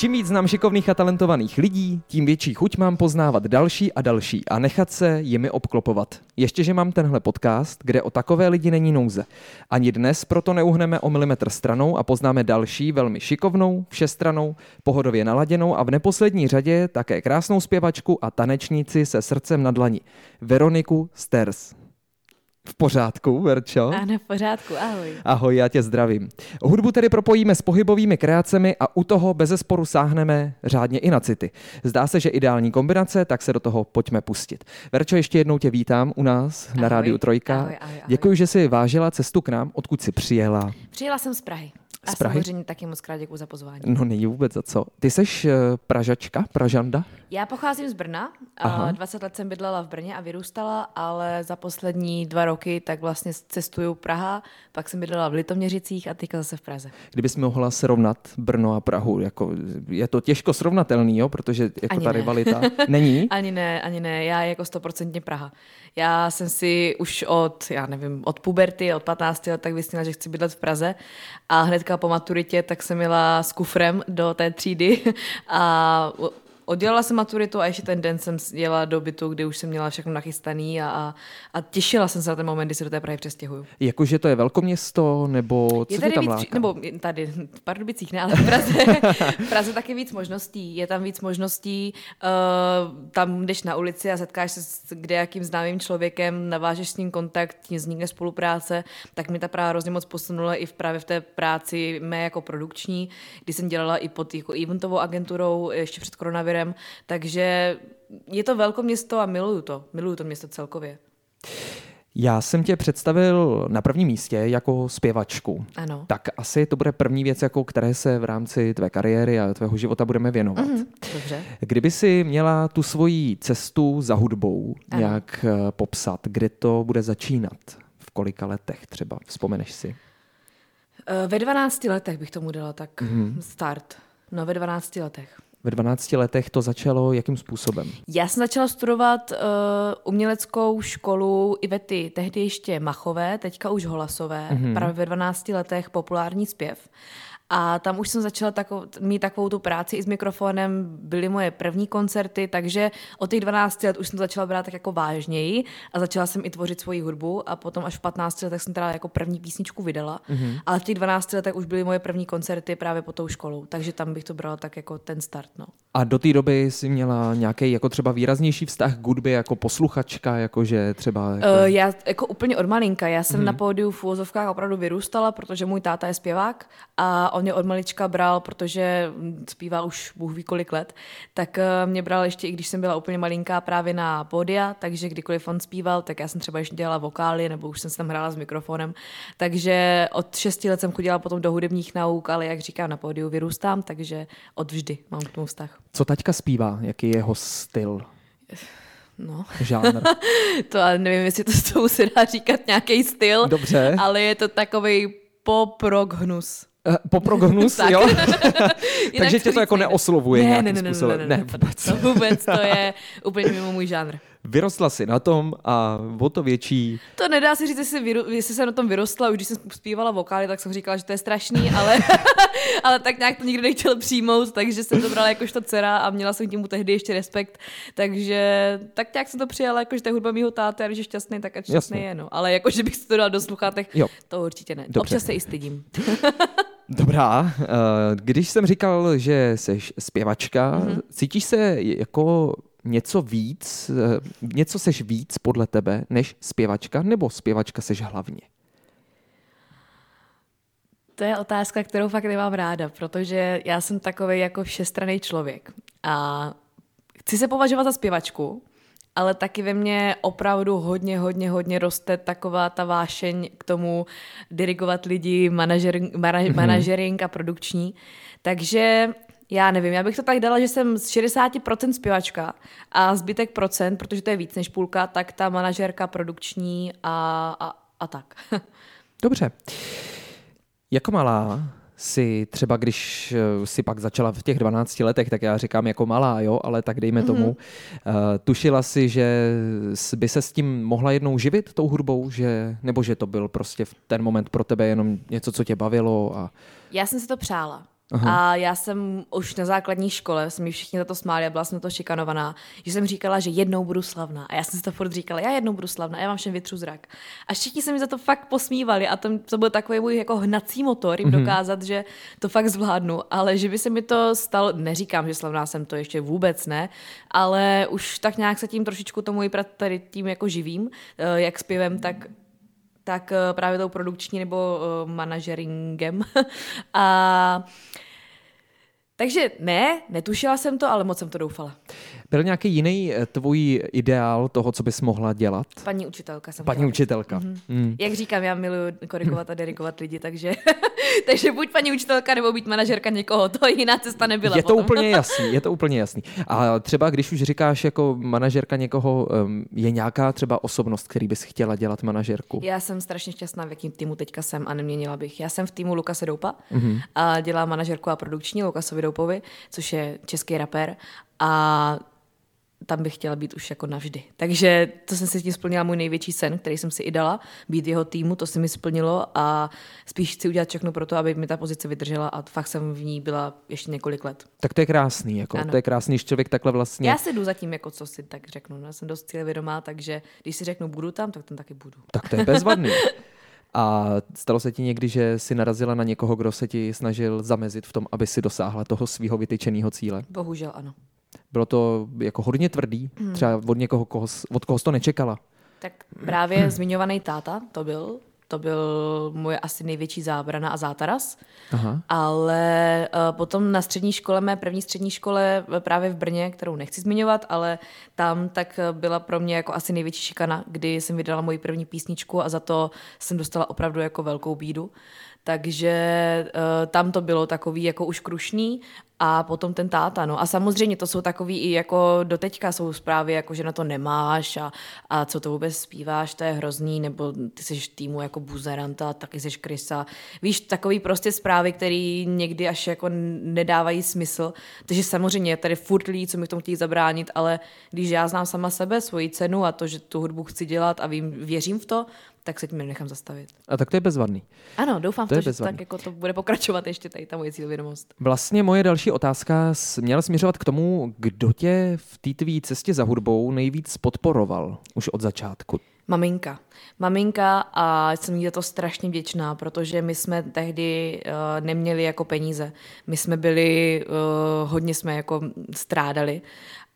Čím víc znám šikovných a talentovaných lidí, tím větší chuť mám poznávat další a další a nechat se jimi obklopovat. Ještě, že mám tenhle podcast, kde o takové lidi není nouze. Ani dnes proto neuhneme o milimetr stranou a poznáme další, velmi šikovnou, všestranou, pohodově naladěnou a v neposlední řadě také krásnou zpěvačku a tanečníci se srdcem na dlani. Veroniku Sters. V pořádku, Verčo? Ano, v pořádku, ahoj. Ahoj, já tě zdravím. Hudbu tedy propojíme s pohybovými kreacemi a u toho bez zesporu sáhneme řádně i na city. Zdá se, že ideální kombinace, tak se do toho pojďme pustit. Verčo, ještě jednou tě vítám u nás ahoj, na Rádiu Trojka. Ahoj, ahoj, ahoj. Děkuji, že jsi vážila cestu k nám. Odkud jsi přijela? Přijela jsem z Prahy. A Z Prahy? samozřejmě taky moc krát děkuji za pozvání. No není vůbec za co. Ty jsi uh, Pražačka, Pražanda? Já pocházím z Brna, Aha. a 20 let jsem bydlela v Brně a vyrůstala, ale za poslední dva roky tak vlastně cestuju Praha, pak jsem bydlela v Litoměřicích a teďka zase v Praze. Kdybys mohla srovnat Brno a Prahu, jako, je to těžko srovnatelný, jo? protože jako Ani ta ne. rivalita není. Ani ne, ani ne, já jako stoprocentně Praha. Já jsem si už od, já nevím, od puberty, od 15 let tak vysnila, že chci bydlet v Praze a hnedka po maturitě tak jsem jela s kufrem do té třídy a Oddělala jsem maturitu a ještě ten den jsem jela do bytu, kdy už jsem měla všechno nachystaný a, a, a těšila jsem se na ten moment, kdy se do té Prahy přestěhuju. Jakože to je velkoměsto, nebo co Je tady tam víc, láká? nebo tady, v Pardubicích ne, ale v Praze, v Praze taky víc možností. Je tam víc možností, uh, tam jdeš na ulici a setkáš se s kdejakým známým člověkem, navážeš s ním kontakt, tím vznikne spolupráce, tak mi ta Praha hrozně moc posunula i v právě v té práci mé jako produkční, kdy jsem dělala i pod jako eventovou agenturou ještě před koronavirem, takže je to velkoměsto a miluju to, miluju to město celkově. Já jsem tě představil na prvním místě jako zpěvačku. Ano. Tak asi to bude první věc, jako které se v rámci tvé kariéry a tvého života budeme věnovat. Mm-hmm. Dobře. Kdyby si měla tu svoji cestu za hudbou Ano. nějak eh, popsat, kde to bude začínat? V kolika letech třeba? Vzpomeneš si? Eh, Ve 12 letech bych tomu dala tak Mhm. start. No, ve 12 letech. Ve 12 letech to začalo jakým způsobem? Já jsem začala studovat uh, uměleckou školu Ivety, tehdy ještě Machové, teďka už Holasové, Mhm. mm-hmm. právě ve 12 letech populární zpěv. A tam už jsem začala tako, mít takovou tu práci i s mikrofonem, byly moje první koncerty, takže od těch 12 let už jsem to začala brát tak jako vážněji a začala jsem i tvořit svoji hudbu a potom až v 15 letech jsem teda jako první písničku vydala, mm-hmm. ale v těch 12 letech už byly moje první koncerty právě pod tou školou, takže tam bych to brala tak jako ten start. No. A do té doby jsi měla nějaký jako třeba výraznější vztah k hudbě jako posluchačka, jakože třeba... Jako... Uh, já jako úplně od malinka. Já jsem hmm. na pódiu v úvozovkách opravdu vyrůstala, protože můj táta je zpěvák a on mě od malička bral, protože mm, zpívá už Bůh ví kolik let, tak uh, mě bral ještě, i když jsem byla úplně malinká, právě na pódia, takže kdykoliv on zpíval, tak já jsem třeba ještě dělala vokály, nebo už jsem se tam hrála s mikrofonem. Takže od šesti let jsem chodila potom do hudebních nauk, ale jak říkám, na pódiu vyrůstám, takže od vždy mám k tomu vztah. Co taťka zpívá? Jaký je jeho styl? No, Žánr? to ale nevím, jestli to s tou se dá říkat nějaký styl. Dobře. ale je to takový pop rock hnus. Eh, Poprognus, Tak. jo? Takže tě to jako nejde. neoslovuje ne, nějakým ne, ne, ne, způsobem. ne, ne, Ne, ne, vůbec. To vůbec, to je úplně mimo můj žánr. Vyrostla si na tom a o to větší. To nedá se říct, jestli, vyro, jestli jsem na tom vyrostla, už když jsem zpívala vokály, tak jsem říkala, že to je strašný, ale, ale tak nějak to nikdo nechtěl přijmout, takže jsem to brala jakožto dcera a měla jsem k němu tehdy ještě respekt, takže tak nějak jsem to přijala, jako že to je hudba mýho táty a když je šťastný, tak ať šťastný Jasně. je, no. Ale jako, že bych si to dala do sluchátek, Jo. to určitě ne. Dobře. Občas se i stydím. Dobrá, eh, když jsem říkal, že jsi zpěvačka, Mhm. mm-hmm. cítíš se jako něco víc, eh, něco seš víc podle tebe než zpěvačka, nebo zpěvačka seš hlavně? To je otázka, kterou fakt nemám ráda, protože já jsem takový jako všestranný člověk. A chci se považovat za zpěvačku, ale taky ve mně opravdu hodně, hodně, hodně roste taková ta vášeň k tomu dirigovat lidi, manažer, mana, manažering a produkční. Takže já nevím, já bych to tak dala, že jsem z 60% zpěvačka a zbytek procent, protože to je víc než půlka, tak ta manažerka produkční a, a, a tak. Dobře. Jako malá si třeba, když eh, si pak začala v těch 12 letech, tak já říkám jako malá, jo, ale tak dejme tomu, mm-hmm. uh, tušila si, že by se s tím mohla jednou živit, tou hudbou, že, nebo že to byl prostě v ten moment pro tebe jenom něco, co tě bavilo a Já jsem si to přála. Aha. A já jsem už na základní škole, jsme mi všichni za to smáli a byla jsem to šikanovaná, že jsem říkala, že jednou budu slavná. A já jsem si to furt říkala, já jednou budu slavná, já vám všem vytřu zrak. A všichni se mi za to fakt posmívali a to, to byl takový můj jako hnací motor, jim mm-hmm. dokázat, že to fakt zvládnu. Ale že by se mi to stalo, neříkám, že slavná jsem to ještě vůbec ne, ale už tak nějak se tím trošičku tomu i tady tím jako živím, eh, jak zpěvem, tak tak eh, právě tou produkční nebo uh, manažeringem. a takže ne, netušila jsem to, ale moc jsem to doufala. Byl nějaký jiný eh, tvůj ideál toho, co bys mohla dělat? Paní učitelka jsem Paní učitelka. Mm-hmm. Mm. Jak říkám, já miluji korigovat a dirigovat lidi, takže, takže buď paní učitelka, nebo být manažerka někoho, to jiná cesta nebyla. Je to potom. úplně jasný, je to úplně jasný. A třeba když už říkáš jako manažerka někoho, je nějaká třeba osobnost, který bys chtěla dělat manažerku? Já jsem strašně šťastná, v jakým týmu teďka jsem a neměnila bych. Já jsem v týmu Lukase Doupa mm-hmm. a dělám manažerku a produkční Lukasovi Doupovi, což je český rapper a tam bych chtěla být už jako navždy. Takže to jsem si tím splnila můj největší sen, který jsem si i dala, být jeho týmu, to se mi splnilo a spíš chci udělat všechno pro to, aby mi ta pozice vydržela a fakt jsem v ní byla ještě několik let. Tak to je krásný, jako, to je krásný, že člověk takhle vlastně... Já si jdu zatím, jako co si tak řeknu, no, já jsem dost cílevědomá, takže když si řeknu budu tam, tak tam taky budu. Tak to je bezvadný. A stalo se ti někdy, že si narazila na někoho, kdo se ti snažil zamezit v tom, aby si dosáhla toho svého vytyčeného cíle? Bohužel ano. Bylo to jako hodně tvrdý, hmm. třeba od někoho, koho, od koho to nečekala. Tak právě zmiňovaný táta to byl, to byl moje asi největší zábrana a zátaras. Aha. Ale uh, potom na střední škole, mé první střední škole právě v Brně, kterou nechci zmiňovat, ale tam tak byla pro mě jako asi největší šikana, kdy jsem vydala moji první písničku a za to jsem dostala opravdu jako velkou bídu. Takže uh, tam to bylo takový jako už krušný a potom ten táta, no. A samozřejmě to jsou takový i jako doteďka jsou zprávy, jako že na to nemáš a, a co to vůbec zpíváš, to je hrozný, nebo ty jsi týmu jako buzeranta, taky jsi krysa. Víš, takový prostě zprávy, které někdy až jako nedávají smysl. Takže samozřejmě tady furt lidí, co mi v tom chtějí zabránit, ale když já znám sama sebe, svoji cenu a to, že tu hudbu chci dělat a vím, věřím v to, tak se tím nechám zastavit. A tak to je bezvadný. Ano, doufám, to, to že tak jako to bude pokračovat ještě tady ta moje cílvědomost. Vlastně moje další otázka měla směřovat k tomu, kdo tě v té tvý cestě za hudbou nejvíc podporoval už od začátku. Maminka. Maminka a jsem jí za to strašně vděčná, protože my jsme tehdy uh, neměli jako peníze. My jsme byli, uh, hodně jsme jako strádali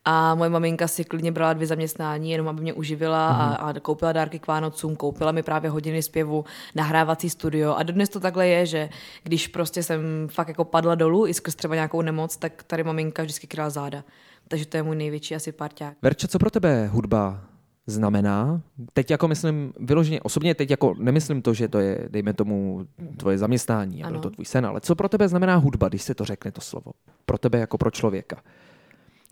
a moje maminka si klidně brala dvě zaměstnání, jenom aby mě uživila mm. a, a koupila dárky k Vánocům, koupila mi právě hodiny zpěvu, nahrávací studio. A dodnes to takhle je, že když prostě jsem fakt jako padla dolů i skrz třeba nějakou nemoc, tak tady maminka vždycky kryla záda. Takže to je můj největší asi parťák. Verče, co pro tebe hudba znamená? Teď jako myslím vyloženě, osobně teď jako nemyslím to, že to je, dejme tomu, tvoje zaměstnání, a to tvůj sen, ale co pro tebe znamená hudba, když se to řekne to slovo? Pro tebe jako pro člověka.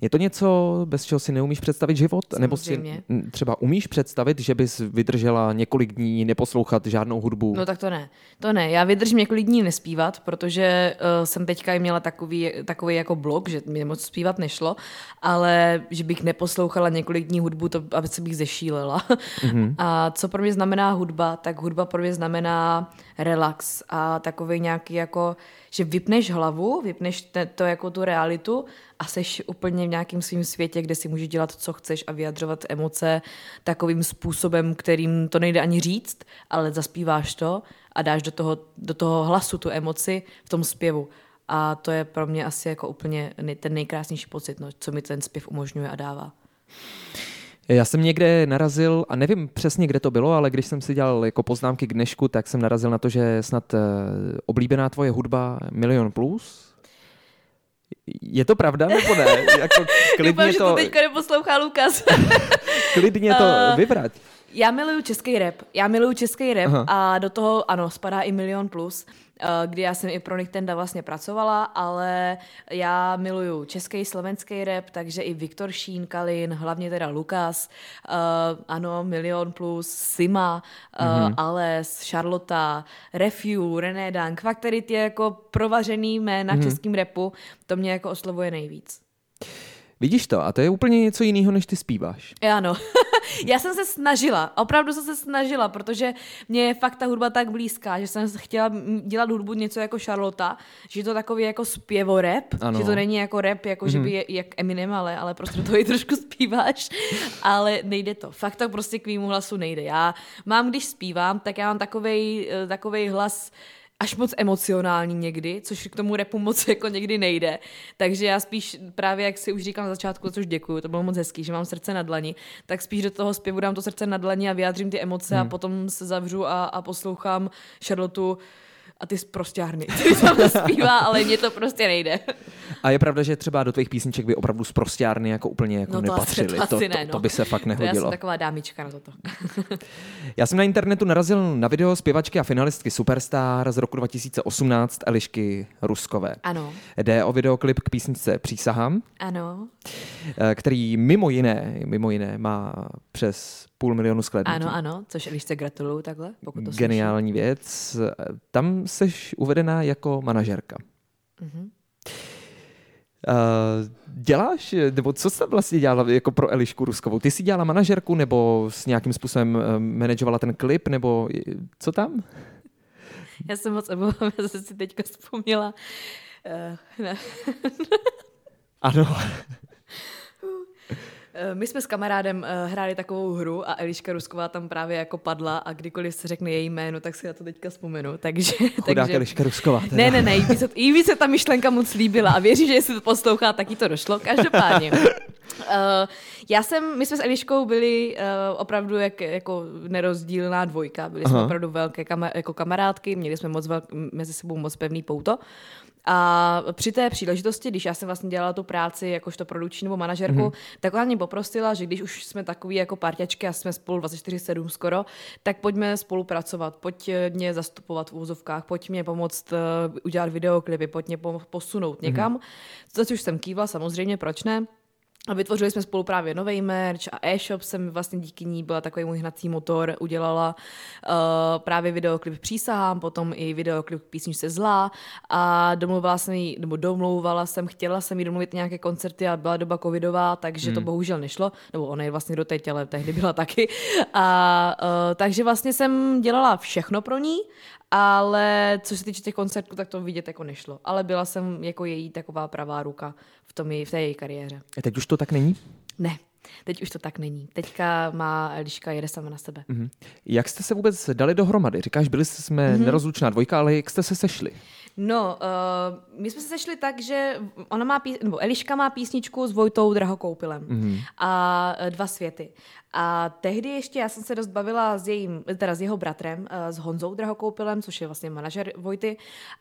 Je to něco, bez čeho si neumíš představit život? Samozřejmě. Nebo si třeba umíš představit, že bys vydržela několik dní neposlouchat žádnou hudbu? No tak to ne. To ne. Já vydržím několik dní nespívat, protože uh, jsem teďka měla takový, takový jako blok, že mi moc zpívat nešlo, ale že bych neposlouchala několik dní hudbu, to aby se bych zešílela. Mm-hmm. A co pro mě znamená hudba? Tak hudba pro mě znamená relax a takový nějaký jako, že vypneš hlavu, vypneš te, to jako tu realitu a seš úplně v nějakém svém světě, kde si můžeš dělat, co chceš a vyjadřovat emoce takovým způsobem, kterým to nejde ani říct, ale zaspíváš to a dáš do toho, do toho hlasu tu emoci v tom zpěvu. A to je pro mě asi jako úplně ten nejkrásnější pocit, no, co mi ten zpěv umožňuje a dává. Já jsem někde narazil, a nevím přesně, kde to bylo, ale když jsem si dělal jako poznámky k dnešku, tak jsem narazil na to, že snad uh, oblíbená tvoje hudba Milion Plus. Je to pravda nebo ne? Jako, klidně Doufám, to... že to teďka neposlouchá Lukas. klidně to uh, vybrať. Já miluju český rap. Já miluju český rap Aha. a do toho, ano, spadá i Milion Plus. Eh, kdy já jsem i pro Niktenda vlastně pracovala, ale já miluju český, slovenský rap, takže i Viktor Šín, Kalin, hlavně teda Lukas, uh, ano, Milion Plus, Sima, uh, mm-hmm. Ales, Charlotta, Refu, René Dank, fakt tady ty jako provařený jména mm-hmm. českým repu, to mě jako oslovuje nejvíc. Vidíš to, a to je úplně něco jiného, než ty zpíváš. Ano. já jsem se snažila, opravdu jsem se snažila, protože mě je fakt ta hudba tak blízká, že jsem chtěla dělat hudbu něco jako Charlotte, že je to takový jako zpěvorep, ano. že to není jako rap, jako mm-hmm. že by mhm. je, jak Eminem, ale, ale prostě to i trošku zpíváš, ale nejde to. Fakt to prostě k mýmu hlasu nejde. Já mám, když zpívám, tak já mám takovej, eh, takovej hlas, až moc emocionální někdy, což k tomu repu moc jako někdy nejde. Takže já spíš právě, jak si už říkám na začátku, což děkuju, to bylo moc hezký, že mám srdce na dlani, tak spíš do toho zpěvu dám to srdce na dlani a vyjádřím ty emoce hmm. a potom se zavřu a, a poslouchám Charlotu a ty zprostěrny. Ty tam zpívá, ale mně to prostě nejde. A je pravda, že třeba do tvých písniček by opravdu zprostěrny jako úplně jako no to nepatřily. To, asi ne, no. to, to, by se fakt nehodilo. To já jsem taková dámička na toto. já jsem na internetu narazil na video zpěvačky a finalistky Superstar z roku 2018 Elišky Ruskové. Ano. Jde o videoklip k písničce Přísahám. Ano. Eh, který mimo jiné, mimo jiné má přes půl milionu sklednutí. Ano, ano, což se gratuluju takhle, pokud to Geniální slyším. věc. Tam seš uvedená jako manažerka. Mm-hmm. Uh, děláš, nebo co jsi vlastně dělala jako pro Elišku Ruskovou? Ty jsi dělala manažerku, nebo s nějakým způsobem uh, manažovala ten klip, nebo co tam? Já jsem moc omlouvám, já jsem si teďka vzpomněla. Uh, ne. ano. Eh, my jsme s kamarádem eh, hráli takovou hru a Eliška Rusková tam právě jako padla a kdykoliv se řekne její jméno, tak si na to teďka vzpomenu. Takže, Chudák takže... Eliška Rusková. Teda. Ne, ne, ne, jí by, se, jí by se ta myšlenka moc líbila a věří, že jestli to poslouchá, tak jí to došlo. Každopádně. Uh, já jsem, my jsme s Eliškou byli uh, opravdu jak, jako nerozdílná dvojka. Byli Aha. jsme opravdu velké kama, jako kamarádky, měli jsme moc velk, mezi sebou moc pevný pouto. A při té příležitosti, když já jsem vlastně dělala tu práci jakožto produkční nebo manažerku, mm-hmm. tak ona mě poprosila, že když už jsme takový jako parťačky a jsme spolu 24-7 skoro, tak pojďme spolupracovat, pojď mě zastupovat v úzovkách, pojď mě pomoct uh, udělat videoklipy, pojď mě posunout někam. Mm-hmm. Což už jsem kývla, samozřejmě, proč ne? A vytvořili jsme spolu právě nový merch a e-shop jsem vlastně díky ní byla takový můj hnací motor, udělala uh, právě videoklip Přísahám, potom i videoklip písničce Zlá a domluvila jsem jí, nebo domlouvala jsem, chtěla jsem jí domluvit nějaké koncerty a byla doba covidová, takže hmm. to bohužel nešlo, nebo ona je vlastně doteď, ale tehdy byla taky. A uh, takže vlastně jsem dělala všechno pro ní ale co se týče těch koncertů, tak to vidět jako nešlo. Ale byla jsem jako její taková pravá ruka v, tom, v té její kariéře. A teď už to tak není? Ne, teď už to tak není. Teďka má Eliška jede sama na sebe. Mm-hmm. Jak jste se vůbec dali dohromady? Říkáš, byli jsme mm-hmm. nerozlučná dvojka, ale jak jste se sešli? No, uh, my jsme se sešli tak, že ona má pís, nebo Eliška má písničku s Vojtou Drahokoupilem mm-hmm. a uh, dva světy. A tehdy ještě já jsem se dost bavila s, jejím, teda s jeho bratrem, uh, s Honzou Drahokoupilem, což je vlastně manažer Vojty.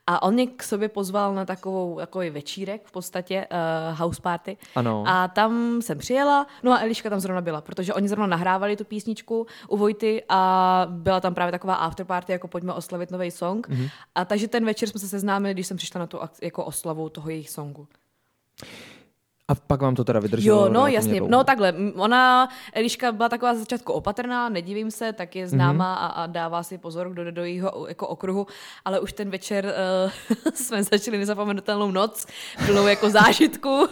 A on mě k sobě pozval na takovou takový večírek, v podstatě uh, house party. Ano. A tam jsem přijela, no a Eliška tam zrovna byla, protože oni zrovna nahrávali tu písničku u Vojty a byla tam právě taková afterparty, jako pojďme oslavit nový song. Mm-hmm. A takže ten večer jsme se seznámili, když jsem přišla na tu jako oslavu toho jejich songu. A pak vám to teda vydrželo? Jo, no jasně. Dlouho. No takhle, ona, Eliška byla taková za začátku opatrná, nedivím se, tak je známá mm-hmm. a, a dává si pozor, kdo jde do jejího jako okruhu, ale už ten večer uh, jsme začali nezapomenutelnou noc, plnou jako zážitku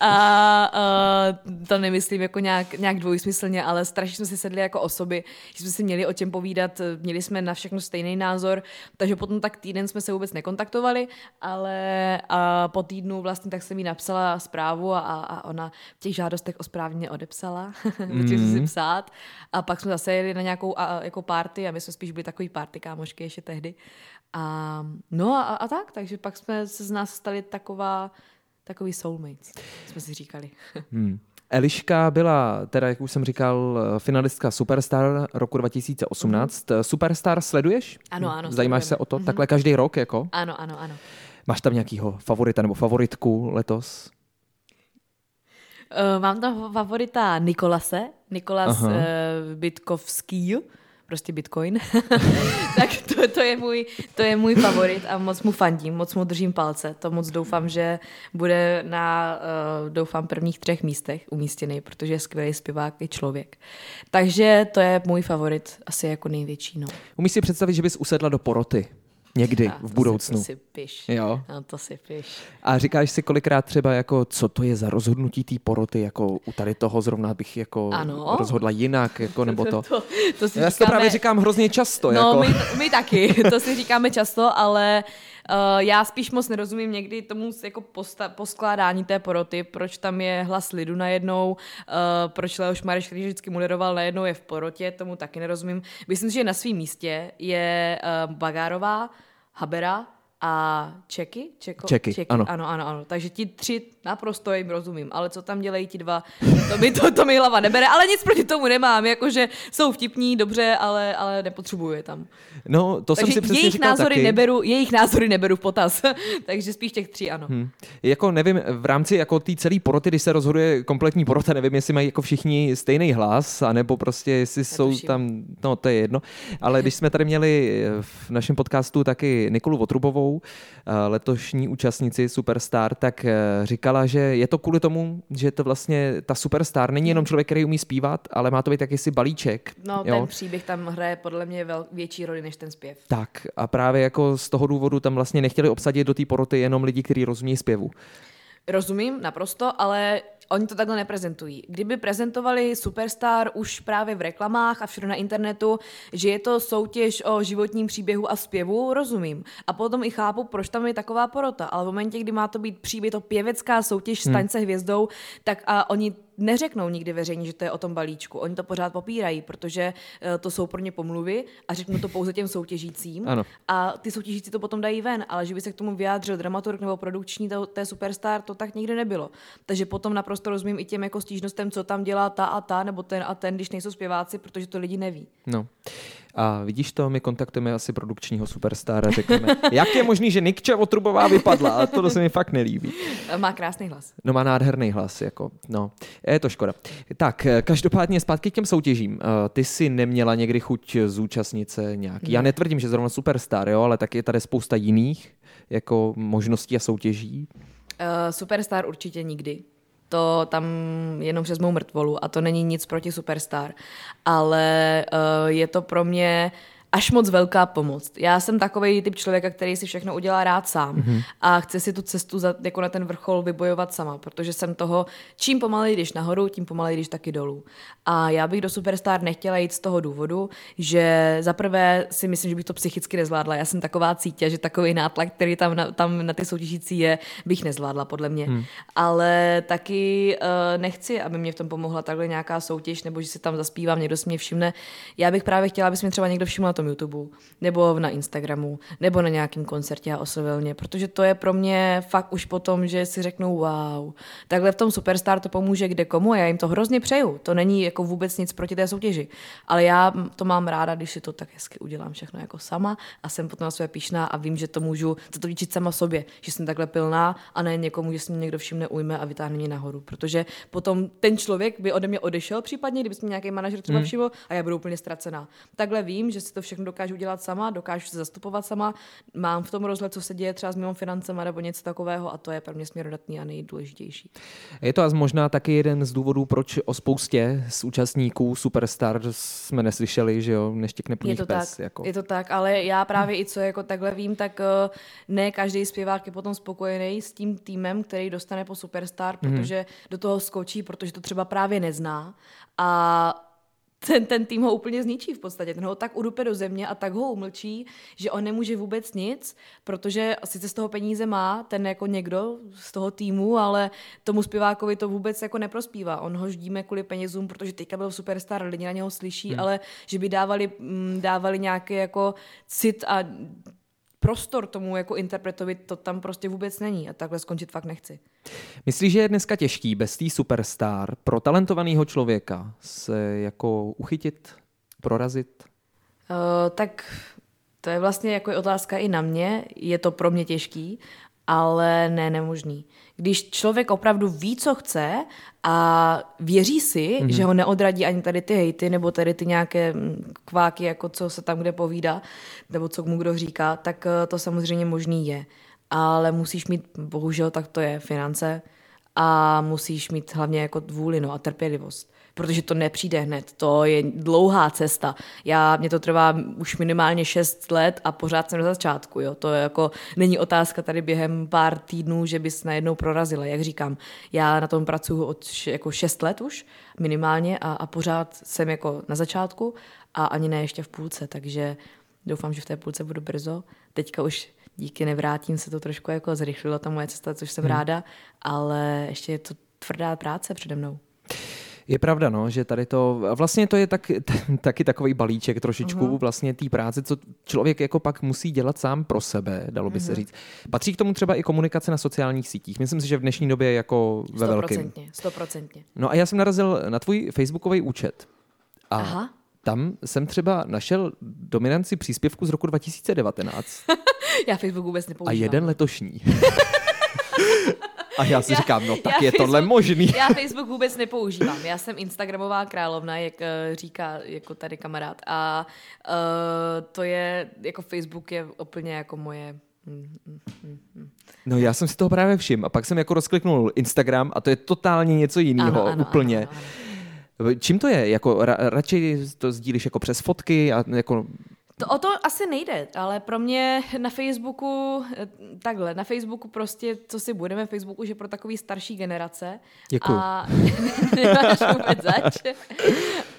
a uh, to nemyslím jako nějak, nějak dvojsmyslně, ale strašně jsme si sedli jako osoby, že jsme si měli o čem povídat, měli jsme na všechno stejný názor, takže potom tak týden jsme se vůbec nekontaktovali, ale uh, po týdnu vlastně tak jsem jí napsala zprávu a, a ona v těch žádostech o správně odepsala, mm. si mhm. psát a pak jsme zase jeli na nějakou a, jako party a my jsme spíš byli takový party kámošky ještě tehdy. A, no a, a tak, takže pak jsme se z nás stali taková, takový soulmates, jsme si říkali. hmm. Eliška byla, teda jak už jsem říkal, finalistka Superstar roku 2018. Mm-hmm. Superstar sleduješ? Ano, ano. Zajímáš se o to? Mm-hmm. Takhle každý rok, jako? Ano, ano, ano. Máš tam nějakýho favorita nebo favoritku letos? Uh, mám tam favorita Nikolase, Nikolas uh, Bitkovský, prostě Bitcoin. tak to, to, je můj, to je můj favorit a moc mu fandím, moc mu držím palce. To moc doufám, že bude na, uh, doufám, prvních třech místech umístěný, protože je skvělý zpěvák i člověk. Takže to je můj favorit, asi jako největší. No. Umíš si představit, že bys usedla do poroty? Někdy A, v to budoucnu. Si, to si piš. Jo. No, to si piš. A říkáš si kolikrát třeba, jako, co to je za rozhodnutí té poroty, jako u tady toho zrovna bych jako Ano. rozhodla jinak, jako, nebo to. to, to si Já si to právě říkám hrozně často. No, jako. my, my taky, to si říkáme často, ale uh, já spíš moc nerozumím někdy tomu jako posta- poskládání té poroty, proč tam je hlas lidu najednou, uh, proč Leoš Mareš, který vždycky moderoval, najednou je v porotě, tomu taky nerozumím. Myslím že na svém místě je uh, Bagárová, Habera a Čeky? Čeko? Čeky, ano. ano. Ano, ano. Takže ti tři naprosto jim rozumím, ale co tam dělají ti dva, to mi, to, to mi hlava nebere, ale nic proti tomu nemám, jakože jsou vtipní, dobře, ale, ale nepotřebuju je tam. No, to jsem Takže si přesně jejich říkal názory, taky. neberu, jejich názory neberu v potaz, takže spíš těch tří ano. Hm. Jako nevím, v rámci jako té celé poroty, když se rozhoduje kompletní porota, nevím, jestli mají jako všichni stejný hlas, anebo prostě jestli jsou Netuším. tam, no to je jedno. Ale když jsme tady měli v našem podcastu taky Nikolu Votrubovou, eh, letošní účastnici Superstar, tak eh, říkala, že je to kvůli tomu, že to vlastně ta Superstar není jenom člověk, který umí zpívat, ale má to být jakýsi balíček. No, jo? ten příběh tam hraje podle mě vel, větší roli než ten zpěv. Tak a právě jako z toho důvodu tam vlastně nechtěli obsadit do té poroty jenom lidi, kteří rozumí zpěvu. Rozumím naprosto, ale oni to takhle neprezentují. Kdyby prezentovali Superstar už právě v reklamách a všude na internetu, že je to soutěž o životním příběhu a zpěvu, rozumím. A potom i chápu, proč tam je taková porota. Ale v momentě, kdy má to být příběh, to pěvecká soutěž Staň se hvězdou, tak a oni neřeknou nikdy veřejně, že to je o tom balíčku. Oni to pořád popírají, protože eh, to jsou pro ně pomluvy a řeknou to pouze těm soutěžícím. Ano. A ty soutěžící to potom dají ven, ale že by se k tomu vyjádřil dramaturg nebo produkční té, té superstar, to tak nikdy nebylo. Takže potom naprosto rozumím i těm jako stížnostem, co tam dělá ta a ta, nebo ten a ten, když nejsou zpěváci, protože to lidi neví. No. A vidíš to, my kontaktujeme asi produkčního superstára, řekneme, jak je možný, že Nikča Otrubová vypadla, a to se mi fakt nelíbí. Má krásný hlas. No má nádherný hlas, jako, no, je to škoda. Tak, eh, každopádně zpátky k těm soutěžím. Eh, Ty jsi neměla někdy chuť zúčastnit se nějak. Já netvrdím, že zrovna Superstar, jo, ale tak je tady spousta jiných jako možností a soutěží. Uh, Superstar určitě nikdy. To tam jenom přes mou mrtvolu a to není nic proti Superstar. Ale uh, je to pro mě až moc velká pomoc. Já jsem takový typ člověka, který si všechno udělá rád sám mm-hmm. a chce si tu cestu za, jako na ten vrchol vybojovat sama, protože jsem toho, čím pomaleji jdeš nahoru, tím pomaleji jdeš taky dolů. A já bych do Superstar nechtěla jít z toho důvodu, že zaprvé si myslím, že bych to psychicky nezvládla. Já jsem taková cítě, že takový nátlak, který tam na, tam na ty soutěžící je, bych nezvládla podle mě. Hmm. Ale taky uh, nechci, aby mě v tom pomohla takhle nějaká soutěž, nebo že si tam zaspívám, někdo si mě všimne. Já bych právě chtěla, aby si mě třeba někdo všiml na tom YouTube, nebo na Instagramu, nebo na nějakém koncertě a oslovil mě, protože to je pro mě fakt už potom, že si řeknou wow, takhle v tom Superstar to pomůže kde komu a já jim to hrozně přeju. To není jako vůbec nic proti té soutěži, ale já to mám ráda, když si to tak hezky udělám všechno jako sama a jsem potom na své píšná a vím, že to můžu za to líčit sama sobě, že jsem takhle pilná a ne někomu, že si mě někdo všimne, ujme a vytáhne mě nahoru, protože potom ten člověk by ode mě odešel případně, kdyby se mě nějaký manažer třeba Hmm. všiml a já budu úplně ztracená. Takhle vím, že si to všechno dokážu dělat sama, dokážu se zastupovat sama, mám v tom rozhled, co se děje třeba s mým financema nebo něco takového a to je pro mě směrodatný a nejdůležitější. Je to asi možná taky jeden z důvodů, proč o spoustě z účastníků Superstar jsme neslyšeli, že jo, neštěkne Je to, pes. tak, Jako. je to tak, ale já právě i co jako takhle vím, tak eh, ne každý zpěvák je potom spokojený s tím týmem, který dostane po Superstar, protože do toho skočí, protože to třeba právě nezná a ten, ten tým ho úplně zničí v podstatě. Ten ho tak udupe do země a tak ho umlčí, že on nemůže vůbec nic, protože sice z toho peníze má ten jako někdo z toho týmu, ale tomu zpěvákovi to vůbec jako neprospívá. On ho ždíme kvůli penězům, protože teďka byl superstar, lidi na něho slyší, hmm. ale že by dávali, mm, dávali nějaký jako cit a prostor tomu jako interpretovi, to tam prostě vůbec není a takhle skončit fakt nechci. Myslíš, že je dneska těžký bez té Superstar pro talentovaného člověka se jako uchytit, prorazit? Uh, tak to je vlastně jako otázka i na mě. Je to pro mě těžký, ale ne nemožný. Když člověk opravdu ví, co chce a věří si, mm-hmm. že ho neodradí ani tady ty hejty nebo tady ty nějaké mm, kváky, jako co se tam kde povídá, nebo co mu kdo říká, tak eh, to samozřejmě možný je. Ale musíš mít, bohužel tak to je, finance a musíš mít hlavně jako vůli no, a trpělivost protože to nepřijde hned, to je dlouhá cesta. Já, mě to trvá už minimálně 6 let a pořád jsem na začátku, jo. To je jako, není otázka tady během pár týdnů, že bys najednou prorazila, jak říkám. Já na tom pracuji od jako 6 let už minimálně a, a pořád jsem jako na začátku a ani ne ještě v půlce, takže doufám, že v té půlce budu brzo. Teďka už díky nevrátím se to trošku jako zrychlilo ta moje cesta, což jsem hmm. ráda, ale ještě je to tvrdá práce přede mnou. Je pravda, no, že tady to, vlastně to je tak, taky takový balíček trošičku uh-huh. vlastně té práce, co člověk jako pak musí dělat sám pro sebe, dalo by uh-huh. se mhm. říct. Patří k tomu třeba i komunikace na sociálních sítích. Myslím si, že v dnešní době jako ve velkém. Stoprocentně. No a já jsem narazil na tvůj facebookový účet. A Aha. tam jsem třeba našel dominanci příspěvku z roku 2019. já Facebook vůbec nepoužívám. A jeden letošní. A já si já, říkám, no tak je Facebook, tohle možný. Já Facebook vůbec nepoužívám. Já jsem Instagramová královna, jak uh, říká jako tady kamarád. A uh, to je, jako Facebook je úplně jako moje hm, hm, hm, No já jsem si toho právě všiml a pak jsem jako rozkliknul Instagram a to je totálně něco jiného, úplně. Ano, ano. Čím to je? Jako ra, radši to sdílíš jako přes fotky a jako to o to asi nejde, ale pro mě na Facebooku, eh, takhle, na Facebooku prostě, co si budeme v Facebooku, že pro takový starší generace. Děkuju. A nemáš vůbec zač.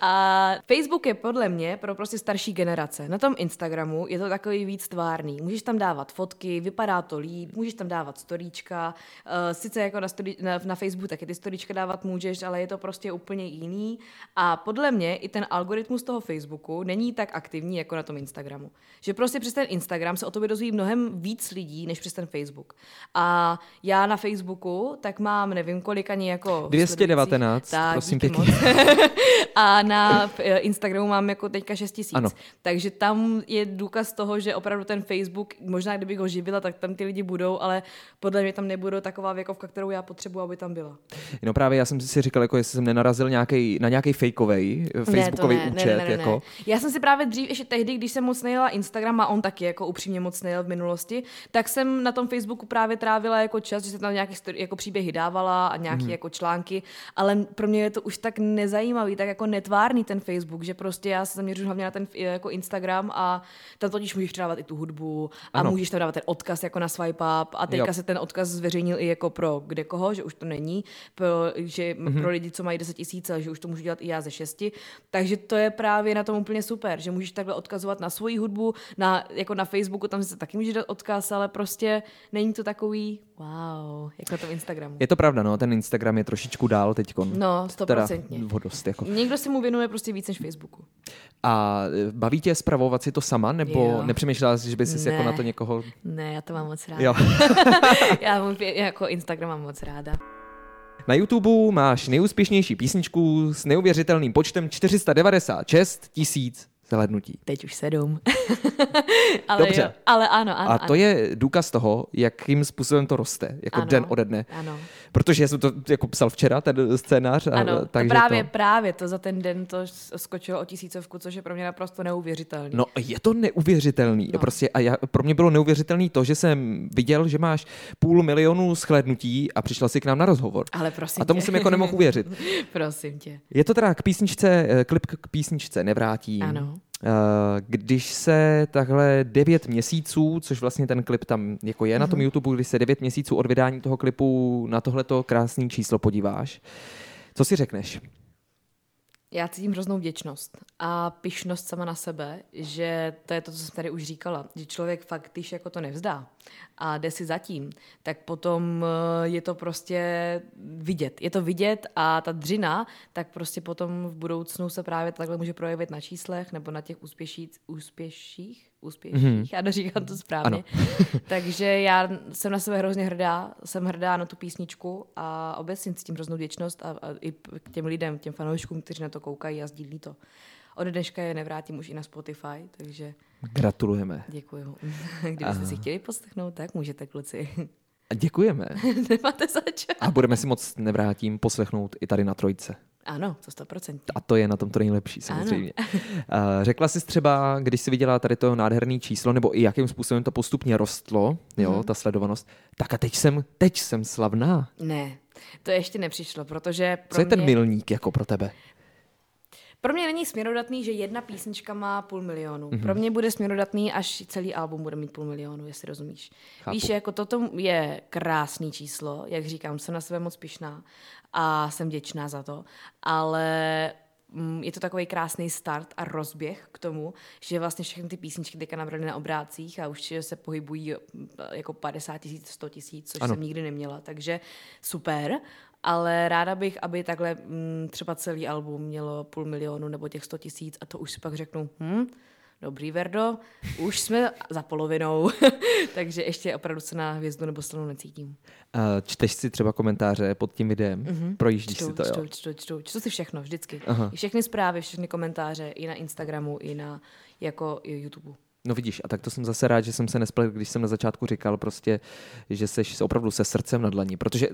A Facebook je podle mě pro prostě starší generace. Na tom Instagramu je to takový víc tvárný. Můžeš tam dávat fotky, vypadá to líp, můžeš tam dávat storíčka. Uh, sice jako na, story, na, na Facebooku taky ty storíčka dávat můžeš, ale je to prostě úplně jiný. A podle mě i ten algoritmus toho Facebooku není tak aktivní jako na tom Instagramu. Že prostě přes ten Instagram se o tobě dozví mnohem víc lidí, než přes ten Facebook. A já na Facebooku tak mám nevím kolik ani jako... 219, tak, prosím pěkně. a na eh, Instagramu mám jako teďka 6 tisíc. Takže tam je důkaz toho, že opravdu ten Facebook, možná kdybych ho živila, tak tam ty lidi budou, ale podle mě tam nebudou taková věkovka, kterou já potřebuji, aby tam byla. No právě já jsem si říkal, jako jestli jsem nenarazil nějaký, na nějaký fakeový Facebookový ne, účet. Ne, ne, ne, jako. ne. Já jsem si právě dřív, ještě tehdy, když jsem moc nejela Instagram a on taky jako upřímně moc nejel v minulosti, tak jsem na tom Facebooku právě trávila jako čas, že se tam nějaké jako příběhy dávala a nějaké hmm. jako články, ale pro mě je to už tak nezajímavý, tak jako netvárný ten Facebook, že prostě já se zaměřuji hlavně na ten jako Instagram a tam totiž můžeš dávat i tu hudbu a ano. můžeš tam dávat ten odkaz jako na swipe up a teďka jo. se ten odkaz zveřejnil i jako pro kde koho, že už to není, pro, že mm-hmm. pro lidi, co mají 10 tisíc, že už to můžu dělat i já ze šesti. Takže to je právě na tom úplně super, že můžeš takhle odkazovat na svoji hudbu, na, jako na Facebooku, tam se taky můžeš dát odkaz, ale prostě není to takový wow, jako na tom Instagramu. Je to pravda, no, ten Instagram je trošičku dál teď. No, stoprocentně. Jako. Někdo se mu věnuje prostě víc než Facebooku. A e, baví tě zpravovat si to sama, nebo jo. nepřemýšlela jsi, že bys si jako na to někoho... Ne, já to mám moc ráda. Jo. já mám jako Instagram mám moc ráda. Na YouTube máš nejúspěšnější písničku s neuvěřitelným počtem 496 tisíc zhlednutí. Teď už sedm. ale Dobře. Jo, ale ano, ano. A to ano. je důkaz toho, jakým způsobem to roste, jako ano, den ode dne. Ano. Protože jsem to jako psal včera, ten scénář. A, ano, takže právě, to... právě to za ten den to skočilo o tisícovku, což je pro mě naprosto neuvěřitelný. No je to neuvěřitelný. No. Prostě a já, pro mě bylo neuvěřitelný to, že jsem viděl, že máš půl milionu shlédnutí a přišla si k nám na rozhovor. Ale prosím A tomu tě. jsem jako nemohl uvěřit. prosím tě. Je to teda k písničce, eh, klip k písničce Nevrátím. Ano. Eh, když se takhle devět měsíců, což vlastně ten klip tam jako je mm-hmm. na tom mhm. YouTube, když se devět měsíců od vydání toho klipu na tohleto krásné číslo podíváš, co si řekneš? Já cítím hroznou vděčnost a pišnost sama na sebe, že to je to, co jsem tady už říkala, že člověk fakt, když jako to nevzdá a jde si zatím, tak potom eh, je to prostě vidět. Je to vidět a ta dřina, tak prostě potom v budoucnu se právě takhle může projevit na číslech nebo na těch úspěších, úspěších úspěších, mm-hmm. já neříkám to správně. Takže já jsem na sebe hrozně hrdá, jsem hrdá na tu písničku a obecně cítím hroznou vděčnost a, a i k těm lidem, těm fanouškům, kteří na to koukají a sdílí to. Od dneška je nevrátím už i na Spotify, takže... Gratulujeme. Děkuju. Kdybyste si chtěli poslechnout, tak můžete, kluci. A děkujeme. Nemáte zač. A budeme si moc nevrátím poslechnout i tady na trojce. Ano, to 100%. A to je na tom to nejlepší, samozřejmě. Ano. Řekla jsi třeba, když jsi viděla tady to nádherné číslo, nebo i jakým způsobem to postupně rostlo, jo, mm. ta sledovanost, tak a teď jsem, teď jsem slavná. Ne, to ještě nepřišlo, protože pro Co je mě... ten milník jako pro tebe? Pro mě není směrodatný, že jedna písnička má půl milionu. Mm-hmm. Pro mě bude směrodatný, až celý album bude mít půl milionu, jestli rozumíš. Chápu. Víš, jako toto je krásný číslo, jak říkám, jsem na sebe moc pišná a jsem vděčná za to, ale mm, je to takový krásný start a rozběh k tomu, že vlastně všechny ty písničky teďka nabrali na obrácích a už se pohybují mm, jako 50 tisíc, 100 tisíc, což ano. jsem nikdy neměla, takže super ale ráda bych, aby takhle m, mm, třeba celý album mělo půl milionu nebo těch 100 tisíc a to už si pak řeknu, hm, dobrý Verdo, už jsme za polovinou, takže ještě opravdu se na hvězdu nebo stranu necítím. Uh, čteš si třeba komentáře pod tím videem? Mm-hmm. Projíždíš čtu, si to, čtu, jo? Čtu, čtu, čtu si všechno, vždycky. Aha. Všechny zprávy, všechny komentáře, i na Instagramu, i na jako YouTube. No vidíš, a tak to jsem zase rád, že jsem se nespletl, když jsem na začátku říkal prostě, že jsi opravdu se srdcem na dlaní, protože